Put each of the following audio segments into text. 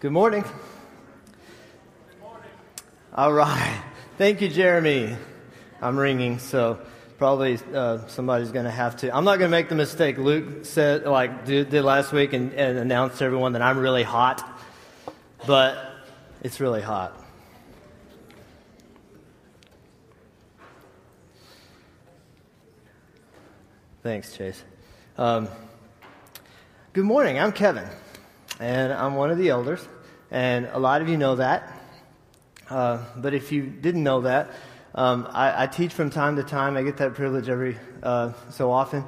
Good morning. Good morning. All right. Thank you, Jeremy. I'm ringing, so probably uh, somebody's going to have to. I'm not going to make the mistake Luke said, like did, did last week, and, and announce to everyone that I'm really hot, but it's really hot. Thanks, Chase. Um, good morning. I'm Kevin, and I'm one of the elders, and a lot of you know that. Uh, but if you didn't know that, um, I, I, teach from time to time. I get that privilege every uh, so often,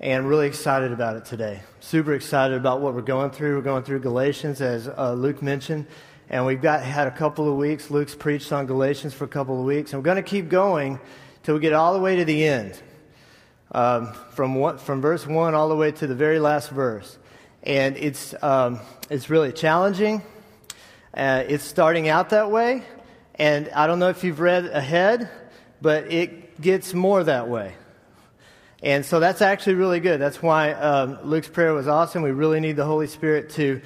and I'm really excited about it today. Super excited about what we're going through. We're going through Galatians, as uh, Luke mentioned, and we've got had a couple of weeks. Luke's preached on Galatians for a couple of weeks, and we're going to keep going till we get all the way to the end um, from, one, from verse 1 all the way to the very last verse. And it's, um, it's really challenging. Uh, it's starting out that way. And I don't know if you've read ahead, but it gets more that way. And so that's actually really good. That's why um, Luke's prayer was awesome. We really need the Holy Spirit to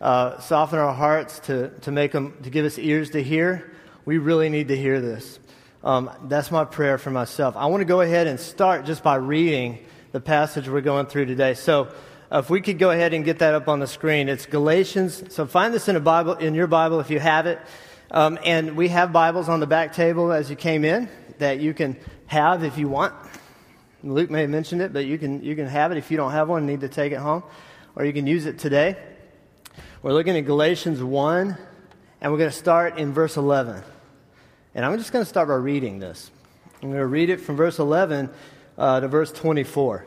uh, soften our hearts, to, to make them, to give us ears to hear. We really need to hear this. Um, that's my prayer for myself. I want to go ahead and start just by reading the passage we're going through today. So, if we could go ahead and get that up on the screen, it's Galatians. So, find this in a Bible, in your Bible, if you have it. Um, and we have Bibles on the back table as you came in that you can have if you want. Luke may have mentioned it, but you can you can have it if you don't have one. Need to take it home, or you can use it today. We're looking at Galatians one, and we're going to start in verse eleven. And I'm just going to start by reading this. I'm going to read it from verse 11 uh, to verse 24.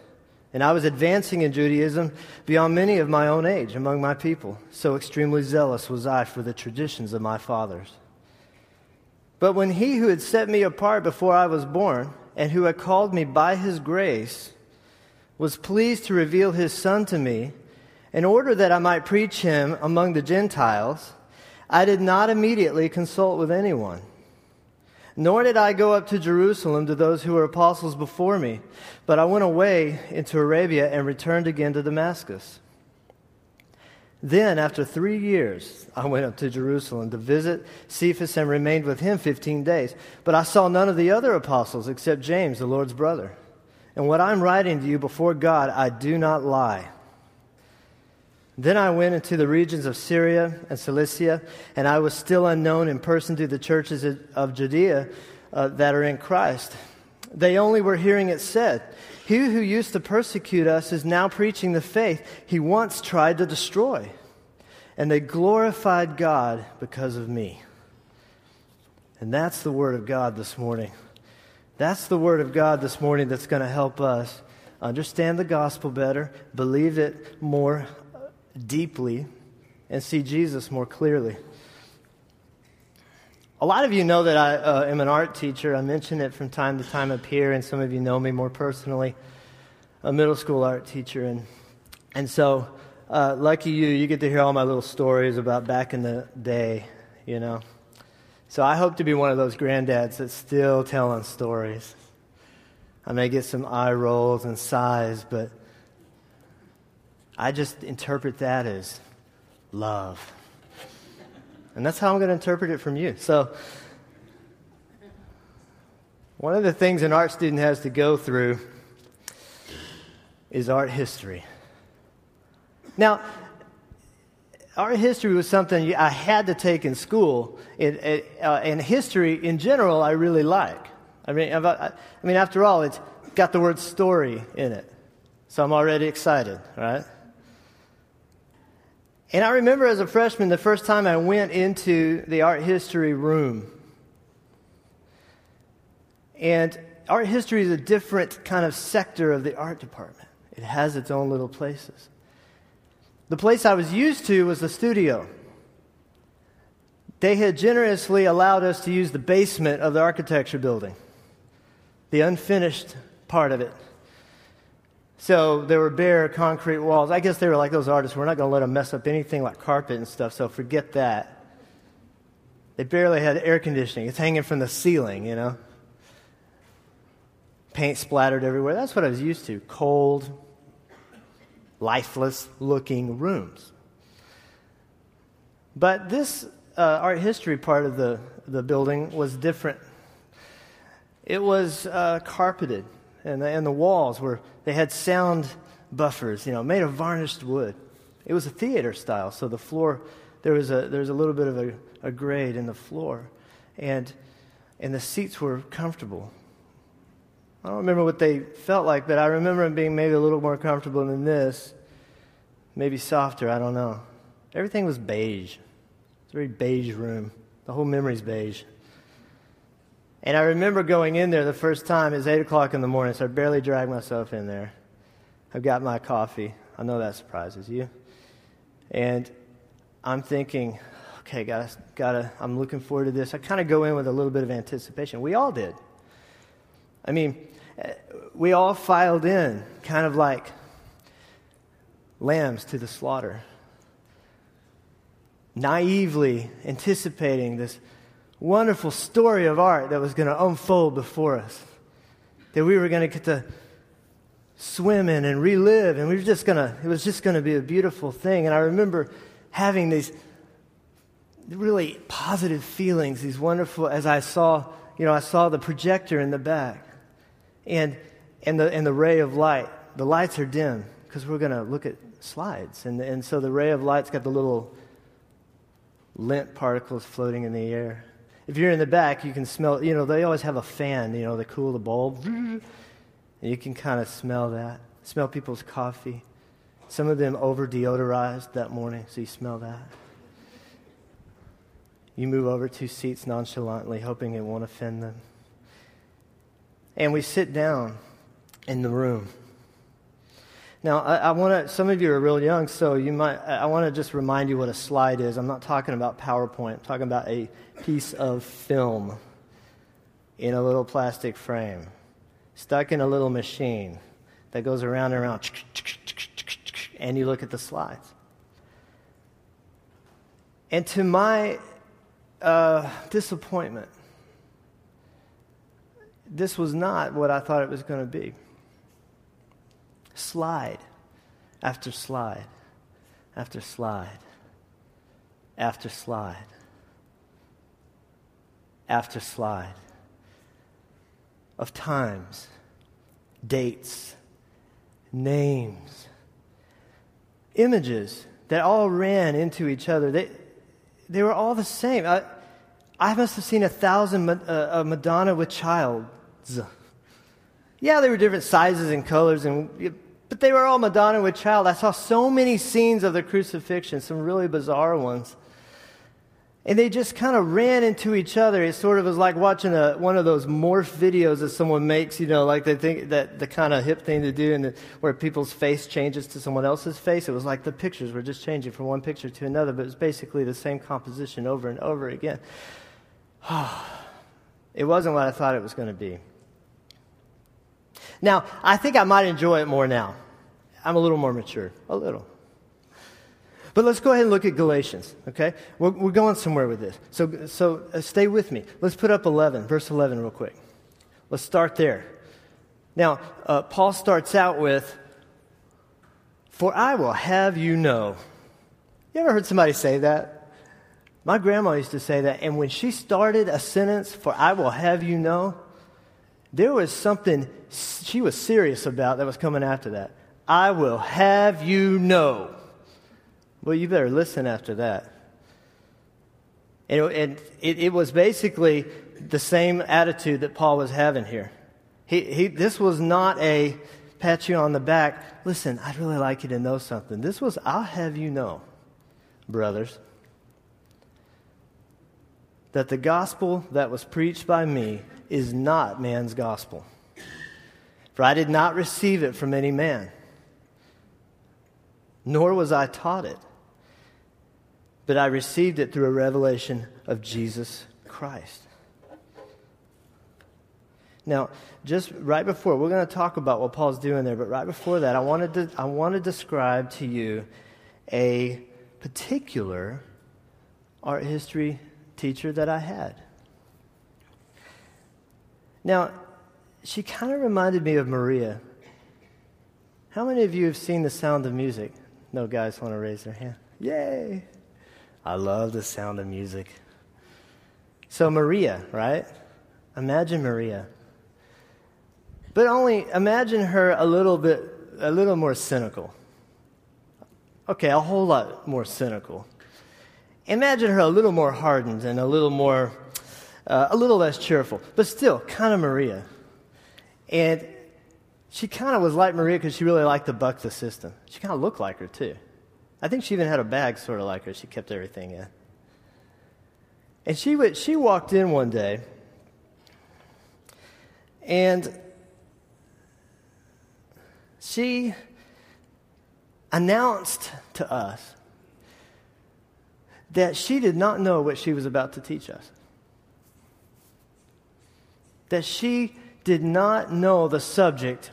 And I was advancing in Judaism beyond many of my own age among my people. So extremely zealous was I for the traditions of my fathers. But when he who had set me apart before I was born, and who had called me by his grace, was pleased to reveal his Son to me, in order that I might preach him among the Gentiles, I did not immediately consult with anyone nor did I go up to Jerusalem to those who were apostles before me, but I went away into Arabia and returned again to Damascus. Then, after three years, I went up to Jerusalem to visit Cephas and remained with him 15 days. But I saw none of the other apostles except James, the Lord's brother. And what I'm writing to you before God, I do not lie. Then I went into the regions of Syria and Cilicia, and I was still unknown in person to the churches of Judea uh, that are in Christ. They only were hearing it said, He who used to persecute us is now preaching the faith he once tried to destroy. And they glorified God because of me. And that's the Word of God this morning. That's the Word of God this morning that's going to help us understand the gospel better, believe it more deeply and see Jesus more clearly. A lot of you know that I uh, am an art teacher. I mention it from time to time up here, and some of you know me more personally, a middle school art teacher. And, and so, uh, lucky you, you get to hear all my little stories about back in the day, you know. So I hope to be one of those granddads that's still telling stories. I may get some eye rolls and sighs, but I just interpret that as love. And that's how I'm going to interpret it from you. So, one of the things an art student has to go through is art history. Now, art history was something I had to take in school, and, uh, and history in general I really like. I mean, I mean, after all, it's got the word story in it. So I'm already excited, right? And I remember as a freshman, the first time I went into the art history room. And art history is a different kind of sector of the art department, it has its own little places. The place I was used to was the studio. they had generously allowed us to use the basement of the architecture building, the unfinished part of it. So there were bare concrete walls. I guess they were like those artists. We're not going to let them mess up anything like carpet and stuff, so forget that. They barely had air conditioning. It's hanging from the ceiling, you know. Paint splattered everywhere. That's what I was used to. Cold, lifeless looking rooms. But this uh, art history part of the, the building was different. It was uh, carpeted and the, and the walls were they had sound buffers, you know, made of varnished wood. It was a theater style, so the floor there was a there was a little bit of a, a grade in the floor, and and the seats were comfortable. I don't remember what they felt like, but I remember them being maybe a little more comfortable than this, maybe softer. I don't know. Everything was beige. It's a very beige room. The whole memory's beige. And I remember going in there the first time. It's 8 o'clock in the morning, so I barely dragged myself in there. I've got my coffee. I know that surprises you. And I'm thinking, okay, gotta, gotta, I'm looking forward to this. I kind of go in with a little bit of anticipation. We all did. I mean, we all filed in, kind of like lambs to the slaughter, naively anticipating this wonderful story of art that was going to unfold before us. That we were going to get to swim in and relive, and we were just going to, it was just going to be a beautiful thing. And I remember having these really positive feelings, these wonderful, as I saw, you know, I saw the projector in the back and, and, the, and the ray of light. The lights are dim because we're going to look at slides. And, and so the ray of light's got the little lint particles floating in the air. If you're in the back, you can smell, you know, they always have a fan, you know, they cool the bulb. And you can kind of smell that. Smell people's coffee. Some of them over deodorized that morning, so you smell that. You move over two seats nonchalantly, hoping it won't offend them. And we sit down in the room. Now, I, I want to, some of you are real young, so you might, I want to just remind you what a slide is. I'm not talking about PowerPoint, I'm talking about a piece of film in a little plastic frame, stuck in a little machine that goes around and around, and you look at the slides. And to my uh, disappointment, this was not what I thought it was going to be slide after slide after slide after slide after slide of times, dates, names, images that all ran into each other. They, they were all the same. I, I must have seen a thousand uh, Madonna with childs. Yeah, they were different sizes and colors and but they were all Madonna with child. I saw so many scenes of the crucifixion, some really bizarre ones. And they just kind of ran into each other. It sort of was like watching a, one of those morph videos that someone makes, you know, like they think that the kind of hip thing to do, and where people's face changes to someone else's face. It was like the pictures were just changing from one picture to another, but it was basically the same composition over and over again. it wasn't what I thought it was going to be. Now, I think I might enjoy it more now. I'm a little more mature. A little. But let's go ahead and look at Galatians, okay? We're, we're going somewhere with this. So, so uh, stay with me. Let's put up 11, verse 11, real quick. Let's start there. Now, uh, Paul starts out with, For I will have you know. You ever heard somebody say that? My grandma used to say that, and when she started a sentence, For I will have you know, there was something she was serious about that was coming after that. I will have you know. Well, you better listen after that. And, and it, it, was basically the same attitude that Paul was having here. He, he, this was not a pat you on the back. Listen, I'd really like you to know something. This was, I'll have you know, brothers, that the gospel that was preached by me is not man's gospel. For I did not receive it from any man, nor was I taught it but I received it through a revelation of Jesus Christ. Now, just right before, we're going to talk about what Paul's doing there, but right before that, I wanted to, I want to describe to you a particular art history teacher that I had. Now, she kind of reminded me of Maria. How many of you have seen The Sound of Music? No guys want to raise their hand. Yay! I love the sound of music. So, Maria, right? Imagine Maria. But only imagine her a little bit, a little more cynical. Okay, a whole lot more cynical. Imagine her a little more hardened and a little more, uh, a little less cheerful, but still kind of Maria. And she kind of was like Maria because she really liked to buck the system. She kind of looked like her, too. I think she even had a bag sort of like her. She kept everything in. And she, would, she walked in one day, and she announced to us that she did not know what she was about to teach us. That she did not know the subject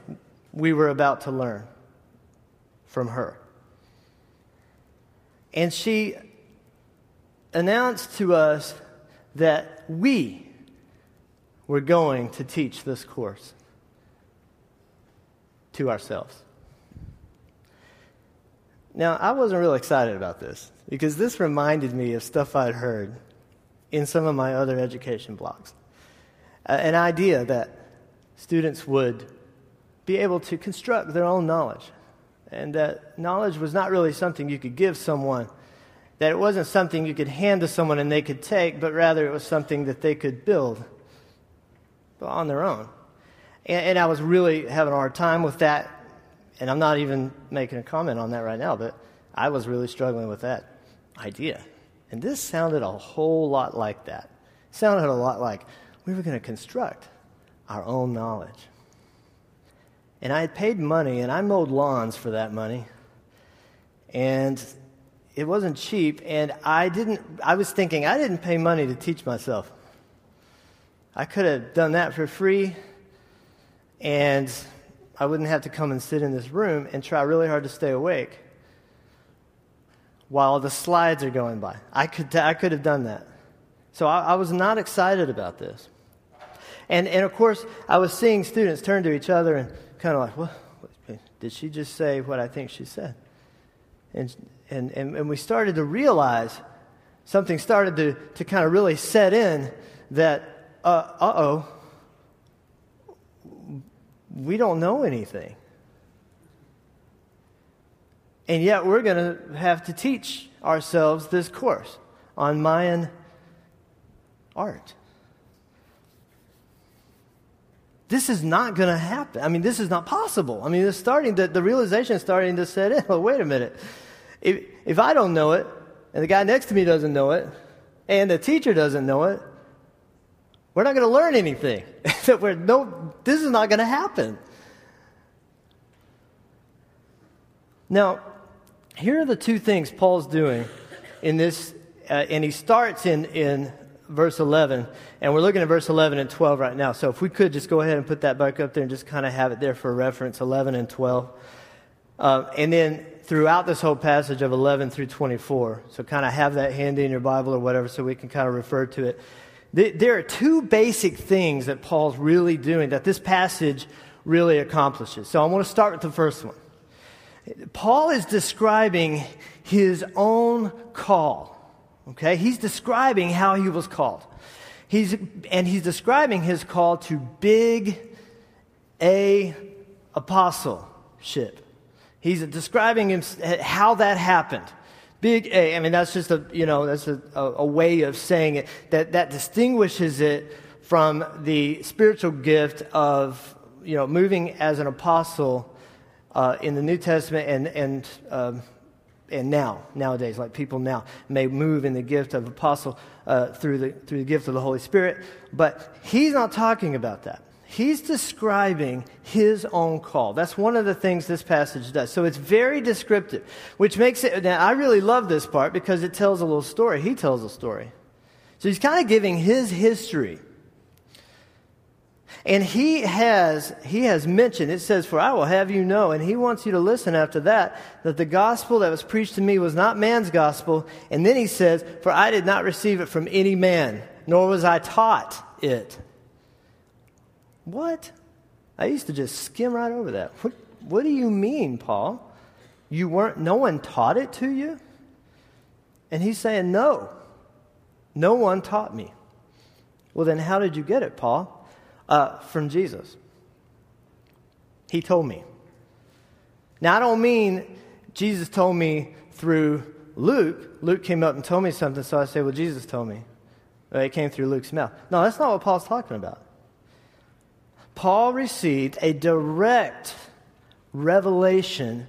we were about to learn from her. And she announced to us that we were going to teach this course to ourselves. Now, I wasn't real excited about this because this reminded me of stuff I'd heard in some of my other education blogs. An idea that students would be able to construct their own knowledge, and that knowledge was not really something you could give someone, that it wasn't something you could hand to someone and they could take, but rather it was something that they could build on their own. And, and I was really having a hard time with that, and I'm not even making a comment on that right now, but I was really struggling with that idea. And this sounded a whole lot like that. Sounded a lot like we were going to construct our own knowledge. And I had paid money, and I mowed lawns for that money. And it wasn't cheap, and I didn't, I was thinking, I didn't pay money to teach myself. I could have done that for free, and I wouldn't have to come and sit in this room and try really hard to stay awake while the slides are going by. I could, I could have done that. So I, I was not excited about this. And, and of course, I was seeing students turn to each other and kind of like, well, did she just say what I think she said? And, and, and, and we started to realize something started to, to kind of really set in that, uh oh, we don't know anything. And yet we're going to have to teach ourselves this course on Mayan art. This is not going to happen. I mean, this is not possible. I mean, it's starting to, the realization is starting to set in. Well, wait a minute. If, if I don't know it, and the guy next to me doesn't know it, and the teacher doesn't know it, we're not going to learn anything. we're, no, this is not going to happen. Now, here are the two things Paul's doing in this, uh, and he starts in, in verse 11. And we're looking at verse 11 and 12 right now. So if we could just go ahead and put that back up there and just kind of have it there for reference 11 and 12. Uh, and then throughout this whole passage of 11 through 24. So kind of have that handy in your Bible or whatever so we can kind of refer to it. There are two basic things that Paul's really doing that this passage really accomplishes. So I want to start with the first one. Paul is describing his own call Okay? He's describing how he was called. He's, and he's describing his call to big A apostleship. He's describing him, how that happened. Big A, I mean, that's just a, you know, that's a, a, way of saying it that, that distinguishes it from the spiritual gift of, you know, moving as an apostle uh, in the New Testament and, and um, and now, nowadays, like people now may move in the gift of apostle uh, through, the, through the gift of the Holy Spirit. But he's not talking about that. He's describing his own call. That's one of the things this passage does. So it's very descriptive, which makes it. Now, I really love this part because it tells a little story. He tells a story. So he's kind of giving his history. And he has, he has mentioned, it says, For I will have you know, and he wants you to listen after that, that the gospel that was preached to me was not man's gospel. And then he says, For I did not receive it from any man, nor was I taught it. What? I used to just skim right over that. What, what do you mean, Paul? You weren't, no one taught it to you? And he's saying, No, no one taught me. Well, then how did you get it, Paul? Uh, from Jesus. He told me. Now, I don't mean Jesus told me through Luke. Luke came up and told me something, so I say, Well, Jesus told me. It came through Luke's mouth. No, that's not what Paul's talking about. Paul received a direct revelation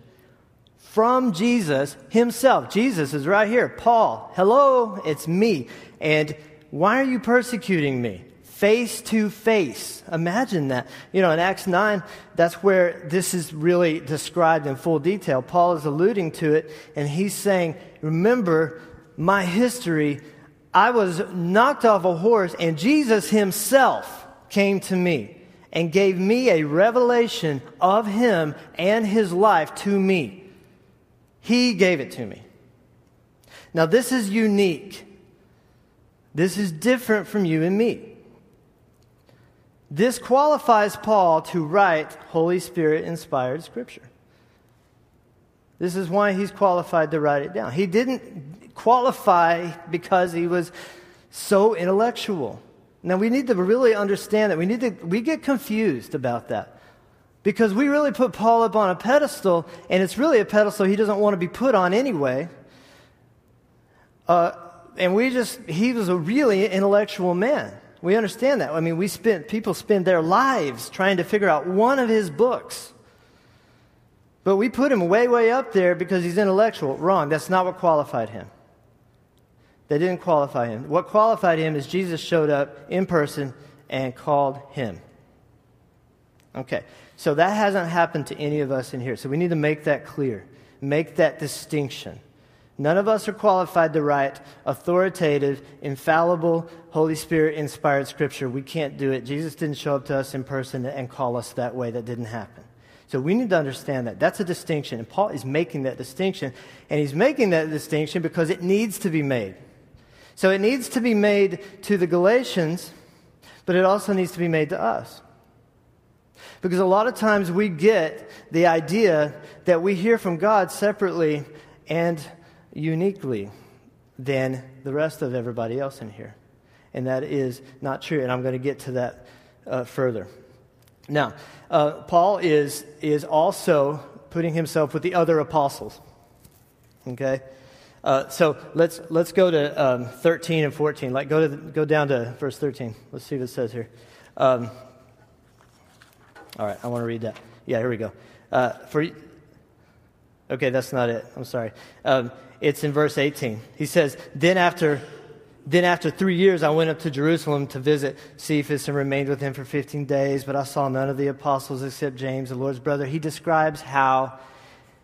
from Jesus himself. Jesus is right here. Paul, hello, it's me. And why are you persecuting me? Face to face. Imagine that. You know, in Acts 9, that's where this is really described in full detail. Paul is alluding to it, and he's saying, Remember my history. I was knocked off a horse, and Jesus himself came to me and gave me a revelation of him and his life to me. He gave it to me. Now, this is unique. This is different from you and me. This qualifies Paul to write Holy Spirit inspired scripture. This is why he's qualified to write it down. He didn't qualify because he was so intellectual. Now we need to really understand that. We need to we get confused about that. Because we really put Paul up on a pedestal, and it's really a pedestal he doesn't want to be put on anyway. Uh, and we just, he was a really intellectual man. We understand that. I mean, we spent, people spend their lives trying to figure out one of his books. But we put him way, way up there because he's intellectual. Wrong. That's not what qualified him. They didn't qualify him. What qualified him is Jesus showed up in person and called him. Okay, so that hasn't happened to any of us in here. So we need to make that clear, make that distinction. None of us are qualified to write authoritative, infallible, Holy Spirit inspired scripture. We can't do it. Jesus didn't show up to us in person and call us that way. That didn't happen. So we need to understand that. That's a distinction. And Paul is making that distinction. And he's making that distinction because it needs to be made. So it needs to be made to the Galatians, but it also needs to be made to us. Because a lot of times we get the idea that we hear from God separately and uniquely than the rest of everybody else in here. And that is not true. And I'm going to get to that uh, further. Now, uh, Paul is, is also putting himself with the other apostles. Okay? Uh, so let's, let's go to um, 13 and 14. Like go, to the, go down to verse 13. Let's see what it says here. Um, all right, I want to read that. Yeah, here we go. Uh, for okay, that's not it. I'm sorry. Um, it's in verse 18. He says, "Then after, then after three years, I went up to Jerusalem to visit Cephas and remained with him for 15 days. But I saw none of the apostles except James, the Lord's brother." He describes how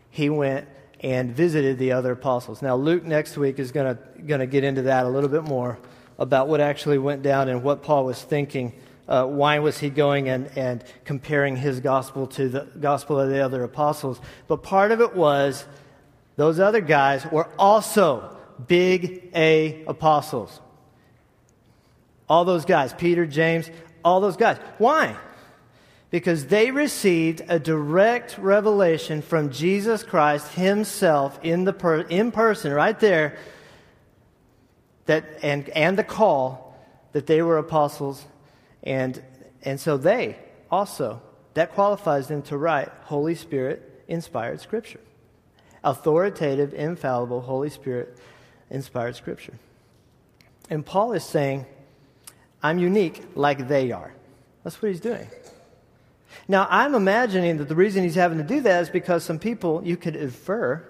he went and visited the other apostles. Now, Luke next week is going to get into that a little bit more about what actually went down and what Paul was thinking. Uh, why was he going and, and comparing his gospel to the gospel of the other apostles? But part of it was those other guys were also big A apostles. All those guys, Peter, James, all those guys. Why? because they received a direct revelation from Jesus Christ himself in, the per, in person, right there, that, and, and the call that they were apostles. And, and so they also, that qualifies them to write Holy Spirit inspired Scripture. Authoritative, infallible, Holy Spirit inspired Scripture. And Paul is saying, I'm unique like they are. That's what he's doing. Now, I'm imagining that the reason he's having to do that is because some people, you could infer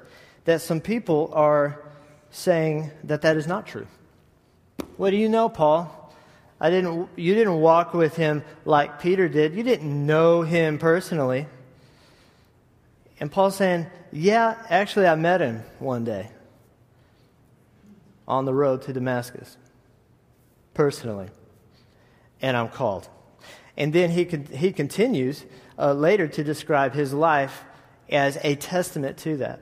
that some people are saying that that is not true. What do you know, Paul? I didn't, you didn't walk with him like Peter did. You didn't know him personally. And Paul's saying, Yeah, actually, I met him one day on the road to Damascus, personally. And I'm called. And then he, he continues uh, later to describe his life as a testament to that.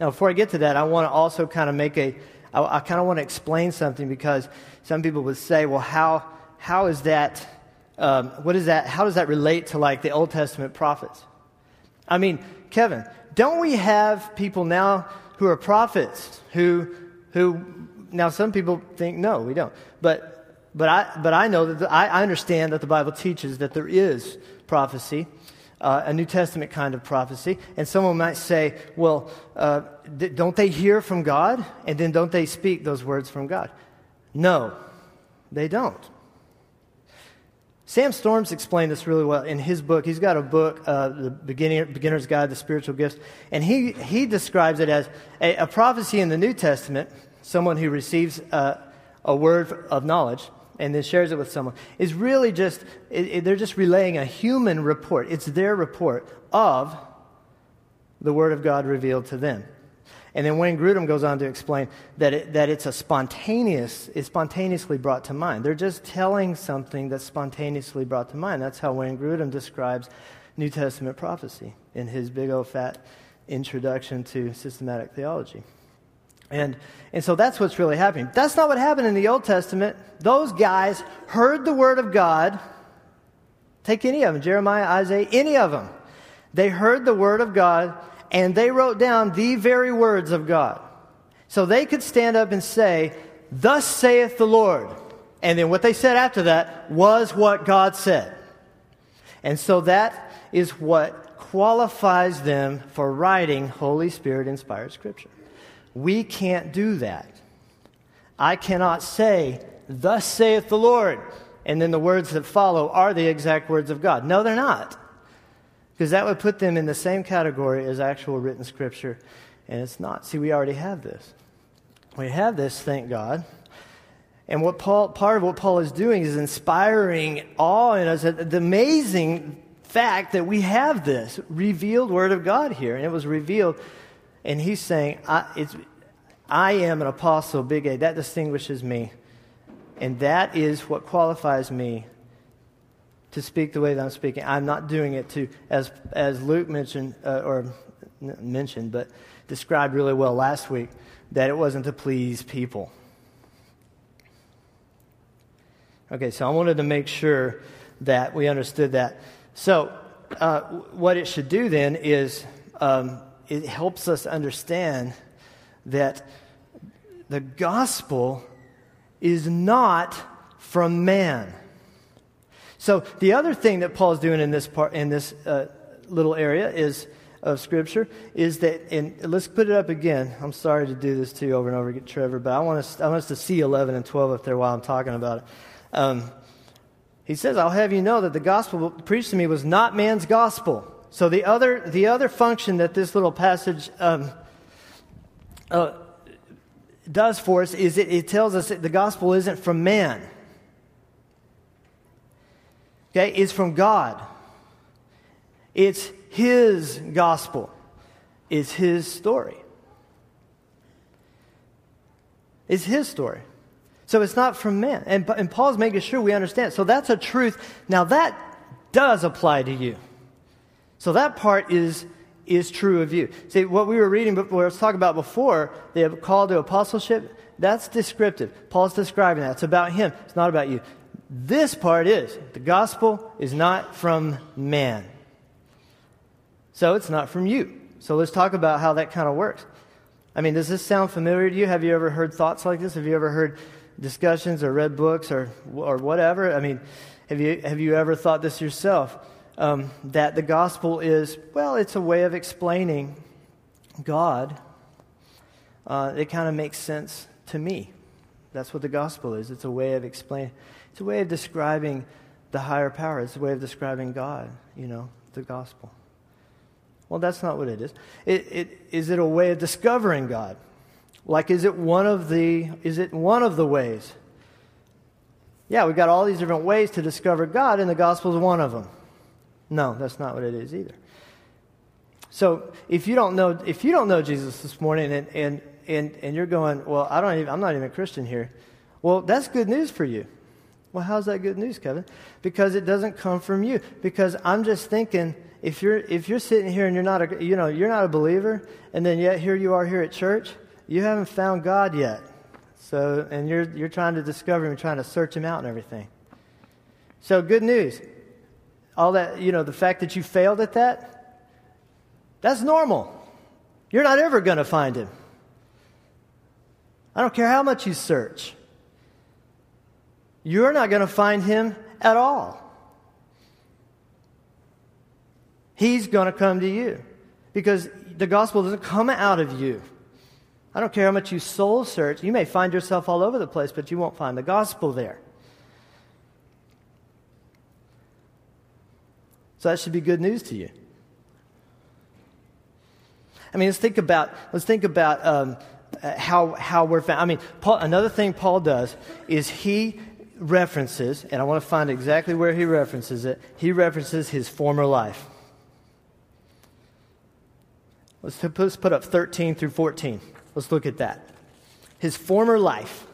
Now, before I get to that, I want to also kind of make a, I, I kind of want to explain something because some people would say, well, how, how is that, um, what is that, how does that relate to like the Old Testament prophets? I mean, Kevin, don't we have people now who are prophets who, who, now some people think, no, we don't. But, but I, but I know that, the, I, I understand that the Bible teaches that there is prophecy uh, a New Testament kind of prophecy. And someone might say, well, uh, don't they hear from God? And then don't they speak those words from God? No, they don't. Sam Storms explained this really well in his book. He's got a book, uh, The Beginner, Beginner's Guide to Spiritual Gifts, and he, he describes it as a, a prophecy in the New Testament, someone who receives uh, a word of knowledge and then shares it with someone is really just, it, it, they're just relaying a human report. It's their report of the Word of God revealed to them. And then Wayne Grudem goes on to explain that, it, that it's a spontaneous, it's spontaneously brought to mind. They're just telling something that's spontaneously brought to mind. That's how Wayne Grudem describes New Testament prophecy in his big old fat introduction to systematic theology. And, and so that's what's really happening. That's not what happened in the Old Testament. Those guys heard the word of God. Take any of them, Jeremiah, Isaiah, any of them. They heard the word of God and they wrote down the very words of God. So they could stand up and say, Thus saith the Lord. And then what they said after that was what God said. And so that is what qualifies them for writing Holy Spirit inspired Scripture. We can't do that. I cannot say, Thus saith the Lord, and then the words that follow are the exact words of God. No, they're not. Because that would put them in the same category as actual written scripture, and it's not. See, we already have this. We have this, thank God. And what Paul, part of what Paul is doing is inspiring awe in us, the amazing fact that we have this revealed Word of God here. And it was revealed and he's saying, I, I am an apostle, big A. That distinguishes me. And that is what qualifies me to speak the way that I'm speaking. I'm not doing it to, as, as Luke mentioned, uh, or mentioned, but described really well last week, that it wasn't to please people. Okay, so I wanted to make sure that we understood that. So, uh, what it should do then is um, it helps us understand that the gospel is not from man. So the other thing that Paul's doing in this part in this uh, little area is of Scripture is that, and let's put it up again. I'm sorry to do this to you over and over again, Trevor, but I want us, I want us to see 11 and 12 up there while I'm talking about it. Um, he says, I'll have you know that the gospel preached to me was not man's gospel. So the other, the other function that this little passage um, uh, does for us is it, it tells us that the gospel isn't from man. Okay, it's from God. It's His gospel. It's His story. It's His story. So it's not from man. And, and Paul's making sure we understand. So that's a truth. Now that does apply to you. So that part is, is true of you. See, what we were reading, what I was talking about before, the call to apostleship, that's descriptive. Paul's describing that. It's about him. It's not about you. This part is the gospel is not from man. So it's not from you. So let's talk about how that kind of works. I mean, does this sound familiar to you? Have you ever heard thoughts like this? Have you ever heard discussions or read books or, or whatever? I mean, have you, have you ever thought this yourself? Um, that the gospel is, well, it's a way of explaining God. Uh, it kind of makes sense to me. That's what the gospel is. It's a way of explaining, it's a way of describing the higher power. It's a way of describing God, you know, the gospel. Well, that's not what it is. It, it, is it a way of discovering God? Like, is it one of the, is it one of the ways? yeah, we've got all these different ways to discover God, and the gospel is one of them. No, that's not what it is either. So if you don't know, if you don't know Jesus this morning and, and, and, and you're going, well, I don't even, I'm not even a Christian here. Well, that's good news for you. Well, how's that good news, Kevin? Because it doesn't come from you. Because I'm just thinking, if you're if you're sitting here and you're not a you know you're not a believer, and then yet here you are here at church, you haven't found God yet. So and you're you're trying to discover him, trying to search him out and everything. So good news. All that you know, the fact that you failed at that, that's normal. You're not ever going to find him. I don't care how much you search. You're not going to find him at all. He's going to come to you because the gospel doesn't come out of you. I don't care how much you soul search. You may find yourself all over the place, but you won't find the gospel there. So that should be good news to you. I mean, let's think about let's think about um, how how we're found. I mean, Paul, another thing Paul does is he references, and I want to find exactly where he references it. He references his former life. Let's let's put up 13 through 14. Let's look at that. His former life.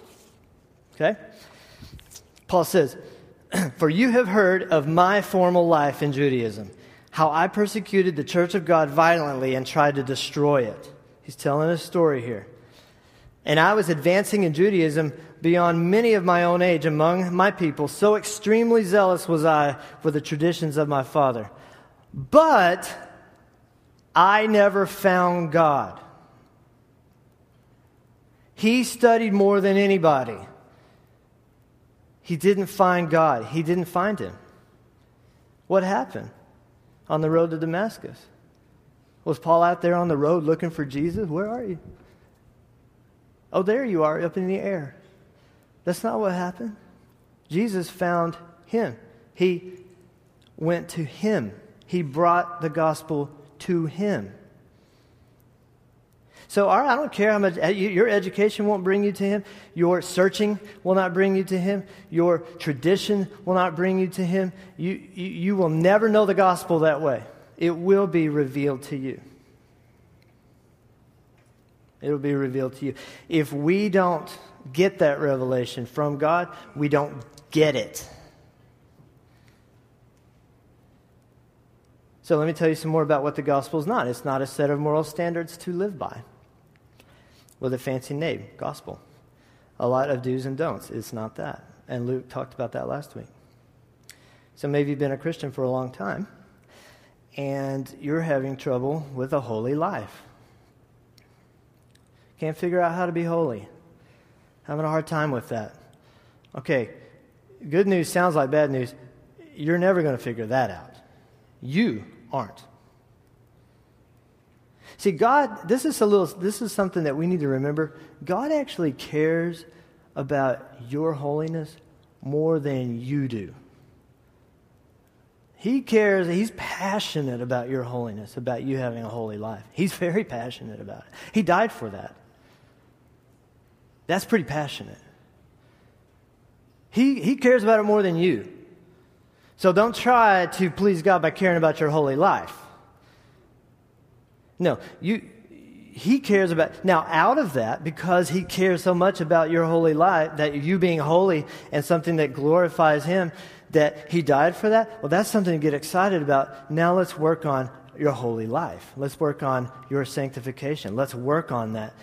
Okay? Paul says, For you have heard of my former life in Judaism, how I persecuted the church of God violently and tried to destroy it. He's telling a story here. And I was advancing in Judaism beyond many of my own age among my people. So extremely zealous was I for the traditions of my father. But I never found God. He studied more than anybody. He didn't find God. He didn't find him. What happened on the road to Damascus? Was Paul out there on the road looking for Jesus? Where are you? Oh, there you are, up in the air. That's not what happened. Jesus found him. He went to him. He brought the gospel to him. So, right, I don't care how much eh, your education won't bring you to Him. Your searching will not bring you to Him. Your tradition will not bring you to Him. You, you, you will never know the gospel that way. It will be revealed to you. It'll be revealed to you. If we don't get that revelation from God, we don't get it. So let me tell you some more about what the gospel is not. It's not a set of moral standards to live by with a fancy name, gospel. A lot of do's and don'ts. It's not that. And Luke talked about that last week. So maybe you've been a Christian for a long time and you're having trouble with a holy life. Can't figure out how to be holy. Having a hard time with that. Okay, good news sounds like bad news. You're never going to figure that out. You aren't. See, God, this is a little this is something that we need to remember. God actually cares about your holiness more than you do. He cares, he's passionate about your holiness, about you having a holy life. He's very passionate about it. He died for that. That's pretty passionate. He, he cares about it more than you. So don't try to please God by caring about your holy life. No, you, he cares about, now out of that, because he cares so much about your holy life, that you being holy and something that glorifies him, that he died for that, well, that's something to get excited about. Now let's work on your holy life. Let's work on your sanctification. Let's work on that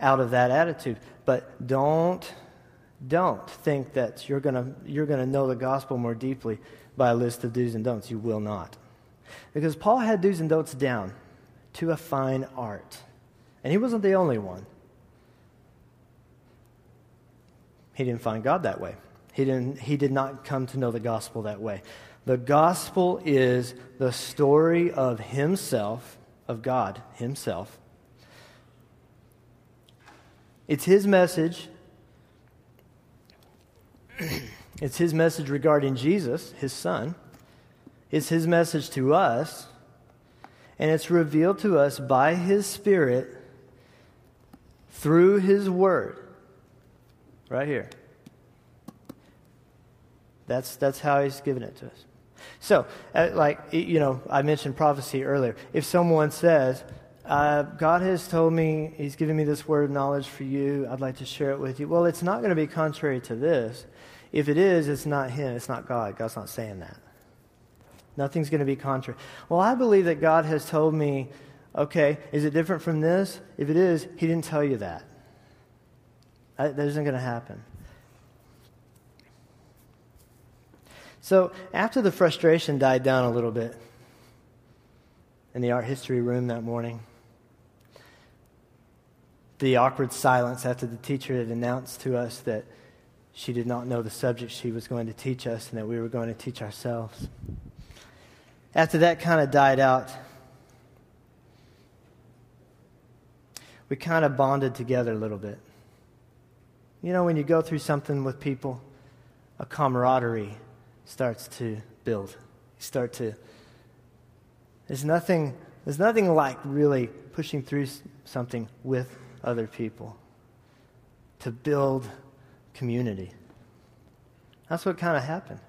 out of that attitude. But don't, don't think that you're going you're going to know the gospel more deeply by a list of do's and don'ts. You will not. Because Paul had do's and don'ts down to a fine art. And he wasn't the only one. He didn't find God that way. He, didn't, he did not come to know the gospel that way. The gospel is the story of himself, of God himself. It's his message it's his message regarding Jesus, his son. It's his message to us. And it's revealed to us by his Spirit through his word. Right here. That's, that's how He's given it to us. So, uh, like, you know, I mentioned prophecy earlier. If someone says, uh, God has told me, He's given me this word of knowledge for you, I'd like to share it with you. Well, it's not going to be contrary to this. If it is, it's not Him, it's not God. God's not saying that. Nothing's going to be contrary. Well, I believe that God has told me, okay, is it different from this? If it is, He didn't tell you that. That isn't going to happen. So, after the frustration died down a little bit in the art history room that morning, the awkward silence after the teacher had announced to us that she did not know the subject she was going to teach us and that we were going to teach ourselves. After that kind of died out, we kind of bonded together a little bit. You know, when you go through something with people, a camaraderie starts to build. You start to. There's nothing, there's nothing like really pushing through something with other people to build community. That's what kind of happened.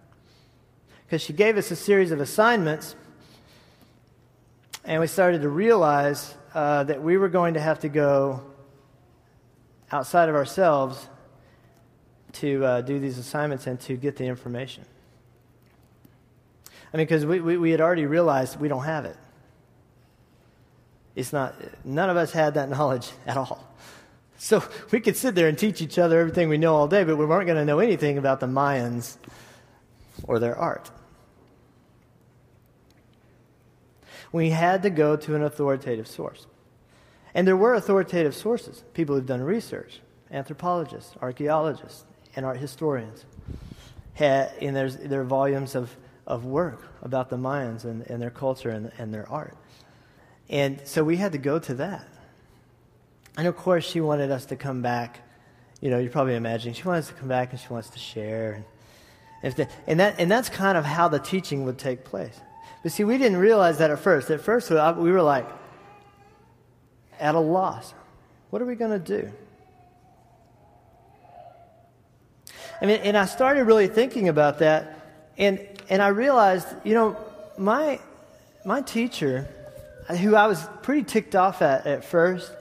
Because she gave us a series of assignments, and we started to realize uh, that we were going to have to go outside of ourselves to uh, do these assignments and to get the information. I mean, because we, we, we, had already realized we don't have it. It's not, none of us had that knowledge at all. So we could sit there and teach each other everything we know all day, but we weren't going to know anything about the Mayans or their art. We had to go to an authoritative source. And there were authoritative sources, people who've done research, anthropologists, archaeologists, and art historians. And there's, there are volumes of, of work about the Mayans and, and their culture and, and their art. And so we had to go to that. And of course, she wanted us to come back. You know, you're probably imagining she wants to come back and she wants to share. And, and, that, and that's kind of how the teaching would take place. But see, we didn't realize that at first. At first, we uh, were like, at a loss. What are we going to do? I mean, and I started really thinking about that, and, and I realized, you know, my, my teacher, who I was pretty ticked off at at first,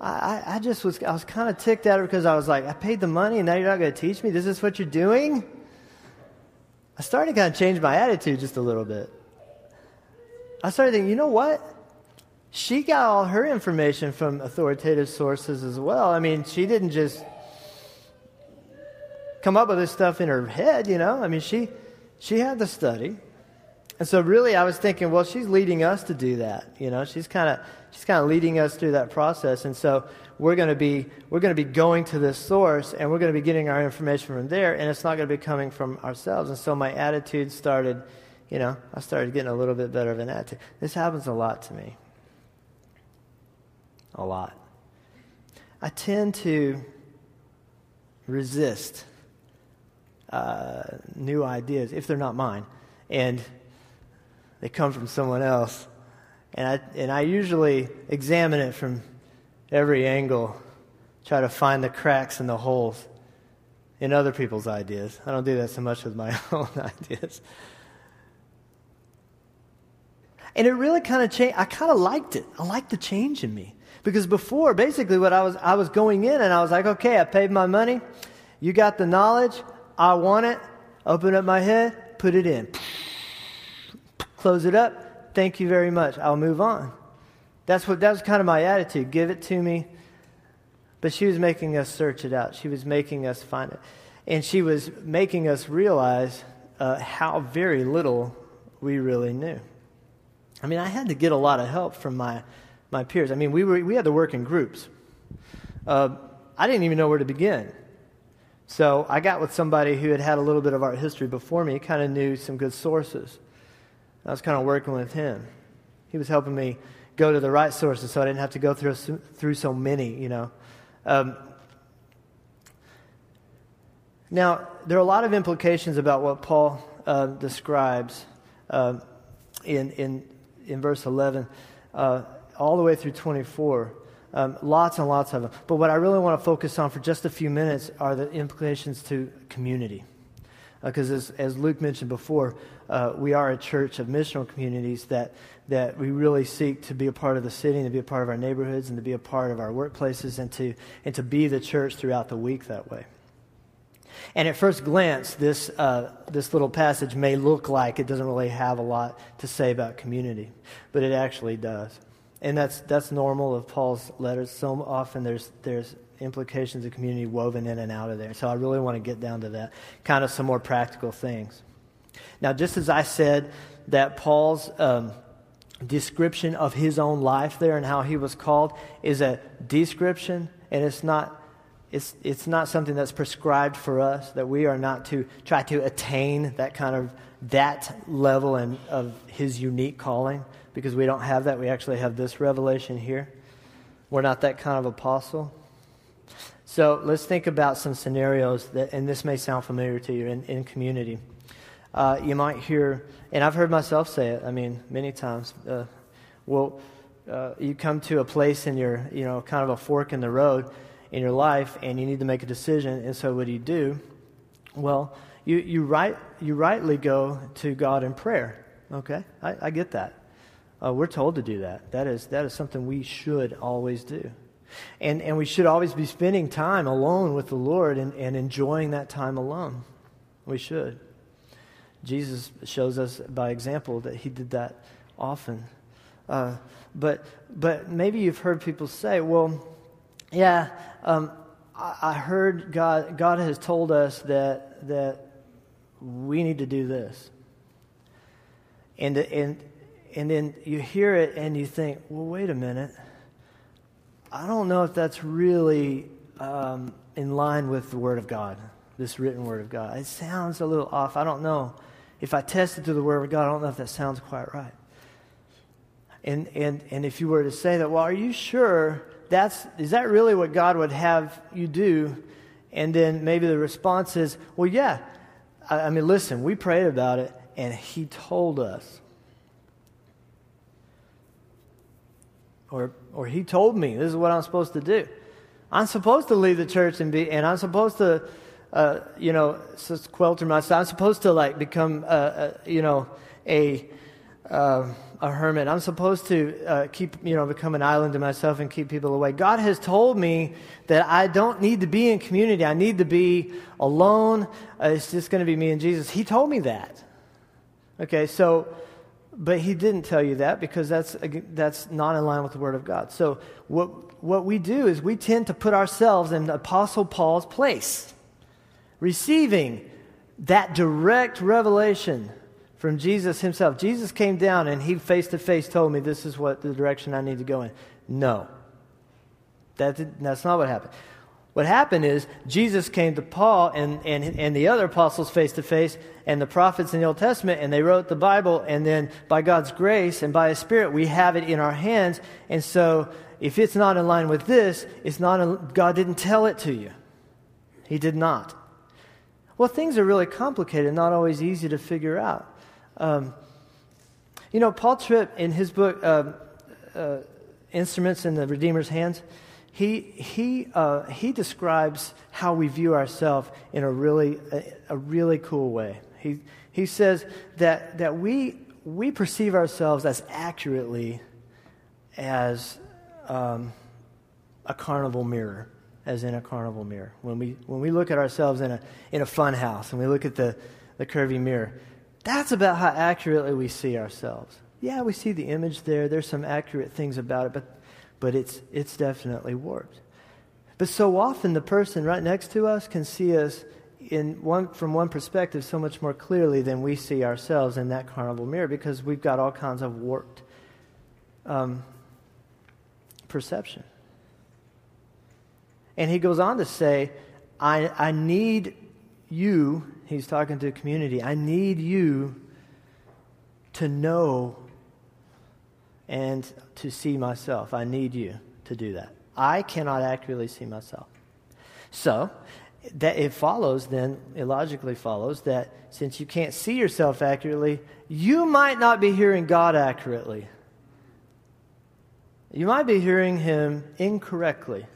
I, I just was, I was kind of ticked at her because I was like, I paid the money and now you're not going to teach me? This is what you're doing? I started to kind of change my attitude just a little bit. I started thinking, you know what? She got all her information from authoritative sources as well. I mean, she didn't just come up with this stuff in her head, you know? I mean, she, she had the study. And so really I was thinking, well, she's leading us to do that, you know? She's kind of she's kind of leading us through that process. And so we're going to be we're going to be going to this source and we're going to be getting our information from there and it's not going to be coming from ourselves. And so my attitude started, you know, I started getting a little bit better of an attitude. This happens a lot to me. A lot. I tend to resist uh, new ideas if they're not mine and they come from someone else and I, and I usually examine it from every angle, try to find the cracks and the holes in other people's ideas. I don't do that so much with my own ideas. And it really kind of changed. I kind of liked it. I liked the change in me. Because before, basically, what I was, I was going in and I was like, okay, I paid my money. You got the knowledge. I want it. Open up my head, put it in. Close it up, Thank you very much. I'll move on. That's what that was kind of my attitude. Give it to me. But she was making us search it out. She was making us find it. And she was making us realize uh, how very little we really knew. I mean, I had to get a lot of help from my, my peers. I mean, we, were, we had to work in groups. Uh, I didn't even know where to begin. So I got with somebody who had had a little bit of art history before me, kind of knew some good sources. I was kind of working with him. He was helping me go to the right sources so I didn't have to go through, through so many, you know. Um, now, there are a lot of implications about what Paul uh, describes uh, in, in, in verse 11, uh, all the way through 24. Um, lots and lots of them. But what I really want to focus on for just a few minutes are the implications to community. Because uh, as, as Luke mentioned before, uh, we are a church of missional communities that, that we really seek to be a part of the city and to be a part of our neighborhoods and to be a part of our workplaces and to, and to be the church throughout the week that way. And at first glance, this, uh, this little passage may look like it doesn't really have a lot to say about community, but it actually does. And that's, that's normal of Paul's letters. So often there's, there's implications of community woven in and out of there. So I really want to get down to that, kind of some more practical things. Now, just as I said that Paul's um, description of his own life there and how he was called is a description, and it's not it's, it's not something that's prescribed for us, that we are not to try to attain that kind of, that level and, of his unique calling, because we don't have that. We actually have this revelation here. We're not that kind of apostle. So let's think about some scenarios that, and this may sound familiar to you in, in community. Uh, you might hear, and I've heard myself say it, I mean, many times. Uh, well, uh, you come to a place in your, you know, kind of a fork in the road, in your life and you need to make a decision. And so, what do you do? Well, you, you, right, you rightly go to God in prayer. Okay? I, I get that. Uh, we're told to do that. That is, that is something we should always do. And, and we should always be spending time alone with the Lord and, and enjoying that time alone. We should. Jesus shows us by example that he did that often. Uh, but, but maybe you've heard people say, well, yeah, um, I, I heard God, God has told us that, that we need to do this. And, and, and then you hear it and you think, well, wait a minute. I don't know if that's really um, in line with the Word of God, this written Word of God. It sounds a little off. I don't know. If I test it to the Word of God, I don't know if that sounds quite right. And, and, and if you were to say that, well, are you sure that's, is that really what God would have you do? And then maybe the response is, well, yeah. I, I mean, listen, we prayed about it, and He told us. Or, or He told me this is what I'm supposed to do. I'm supposed to leave the church and be, and I'm supposed to, uh, you know, quelter myself. I'm supposed to like become, uh, uh, you know, a. Uh, a hermit. I'm supposed to uh, keep, you know, become an island to myself and keep people away. God has told me that I don't need to be in community. I need to be alone. It's just going to be me and Jesus. He told me that. Okay, so, but he didn't tell you that because that's, that's not in line with the Word of God. So what, what we do is we tend to put ourselves in Apostle Paul's place, receiving that direct revelation from Jesus himself. Jesus came down and he face to face told me this is what the direction I need to go in. No. That, that's not what happened. What happened is Jesus came to Paul and, and, and the other apostles face to face and the prophets in the Old Testament and they wrote the Bible and then by God's grace and by His Spirit we have it in our hands. And so if it's not in line with this, it's not in, God didn't tell it to you. He did not. Well, things are really complicated, and not always easy to figure out. Um, you know, Paul Tripp, in his book, uh, uh, Instruments in the Redeemer's Hands, he, he, uh, he describes how we view ourselves in a really, a, a, really cool way. He, he says that, that we, we perceive ourselves as accurately as um, a carnival mirror, as in a carnival mirror. When we, when we look at ourselves in a, in a fun house and we look at the, the curvy mirror, that's about how accurately we see ourselves. Yeah, we see the image there. There's some accurate things about it, but, but it's, it's definitely warped. But so often the person right next to us can see us in one, from one perspective so much more clearly than we see ourselves in that carnival mirror because we've got all kinds of warped um, perception. And he goes on to say, I, I need you he's talking to the community. I need you to know and to see myself. I need you to do that. I cannot accurately see myself. So, that it follows then, it logically follows that since you can't see yourself accurately, you might not be hearing God accurately. You might be hearing Him incorrectly.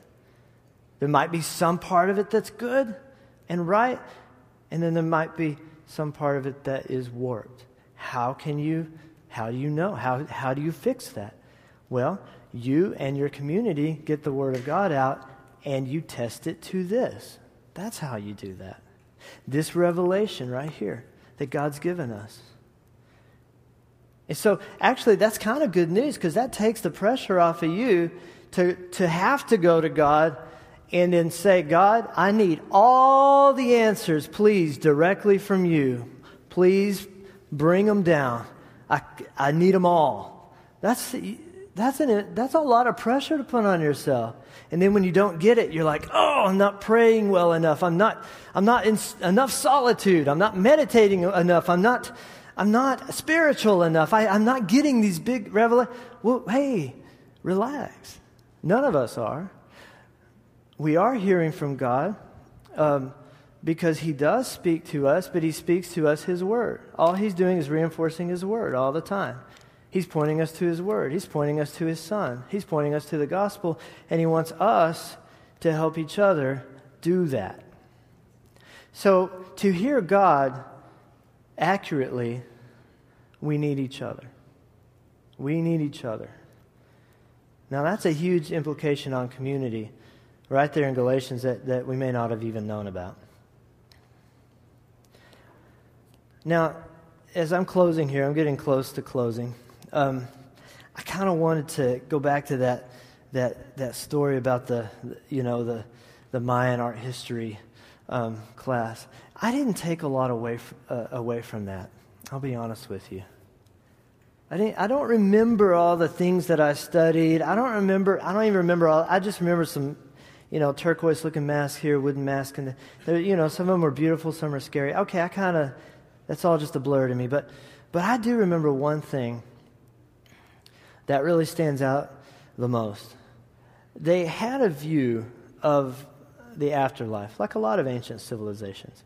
There might be some part of it that's good and right, and then there might be some part of it that is warped. How can you, how do you know? How, how do you fix that? Well, you and your community get the Word of God out and you test it to this. That's how you do that. This revelation right here that God's given us. And so, actually, that's kind of good news because that takes the pressure off of you to, to have to go to God and then say, God, I need all the answers, please, directly from you. Please bring them down. I, I need them all. That's, that's, an, that's a lot of pressure to put on yourself. And then when you don't get it, you're like, oh, I'm not praying well enough. I'm not, I'm not in enough solitude. I'm not meditating enough. I'm not, I'm not spiritual enough. I, I'm not getting these big revelations. Well, hey, relax. None of us are we are hearing from God um, because He does speak to us, but He speaks to us His Word. All He's doing is reinforcing His Word all the time. He's pointing us to His Word, He's pointing us to His Son, He's pointing us to the gospel, and He wants us to help each other do that. So, to hear God accurately, we need each other. We need each other. Now, that's a huge implication on community right there in Galatians that, that we may not have even known about. Now, as I'm closing here, I'm getting close to closing. Um, I kind of wanted to go back to that, that, that story about the, you know, the, the Mayan art history um, class. I didn't take a lot away, f- uh, away from that. I'll be honest with you. I, didn't, I don't remember all the things that I studied. I don't remember, I don't even remember all, I just remember some you know, turquoise looking mask here, wooden mask, and you know, some of them are beautiful, some are scary. Okay, I kind of, that's all just a blur to me. But, but I do remember one thing that really stands out the most. They had a view of the afterlife, like a lot of ancient civilizations.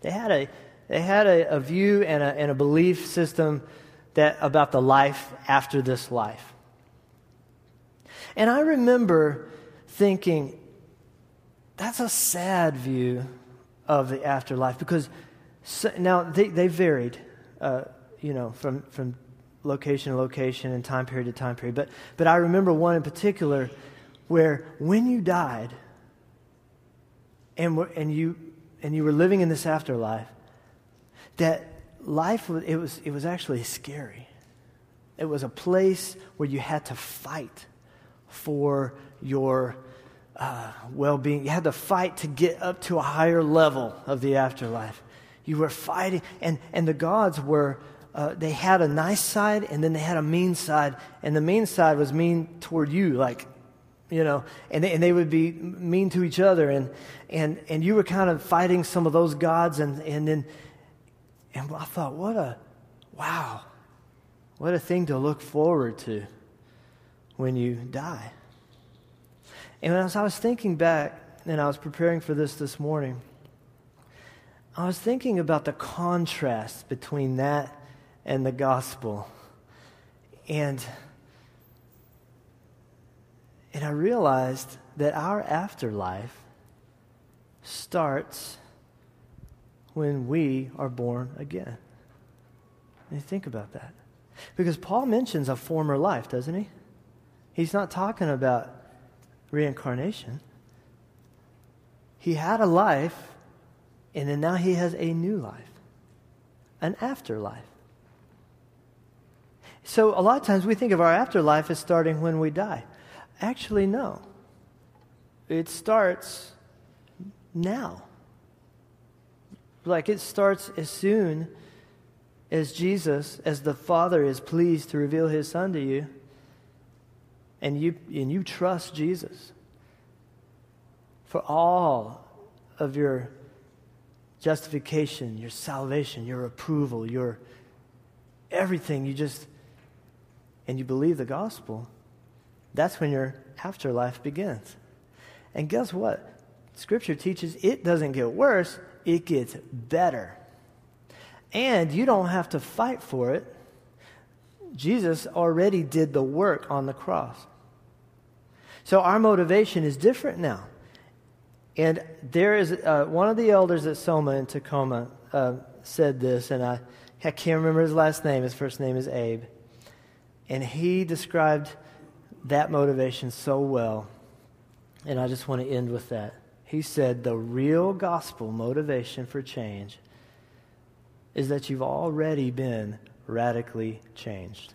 They had a, they had a, a view and a, and a belief system that, about the life after this life. And I remember thinking, that's a sad view of the afterlife because so, now they, they varied, uh, you know, from, from location to location and time period to time period. But, but I remember one in particular where when you died and, and, you, and you were living in this afterlife, that life it was, it was actually scary. It was a place where you had to fight for your uh, well being. You had to fight to get up to a higher level of the afterlife. You were fighting, and, and the gods were, uh, they had a nice side and then they had a mean side. And the mean side was mean toward you, like, you know, and they, and they would be mean to each other. And, and, and you were kind of fighting some of those gods. And, and then, and I thought, what a, wow, what a thing to look forward to when you die. And as I was thinking back and I was preparing for this this morning, I was thinking about the contrast between that and the gospel. And, and I realized that our afterlife starts when we are born again. And think about that. Because Paul mentions a former life, doesn't he? He's not talking about reincarnation. He had a life, and then now he has a new life, an afterlife. So, a lot of times we think of our afterlife as starting when we die. Actually, no. It starts now. Like it starts as soon as Jesus, as the Father is pleased to reveal his Son to you and you, and you trust Jesus for all of your justification, your salvation, your approval, your everything, you just, and you believe the gospel, that's when your afterlife begins. And guess what? Scripture teaches it doesn't get worse, it gets better. And you don't have to fight for it. Jesus already did the work on the cross. So our motivation is different now. And there is uh, one of the elders at Soma in Tacoma. uh, said this, and I, I can't remember his last name. His first name is Abe. And he described that motivation so well. And I just want to end with that. He said the real gospel motivation for change is that you've already been radically changed.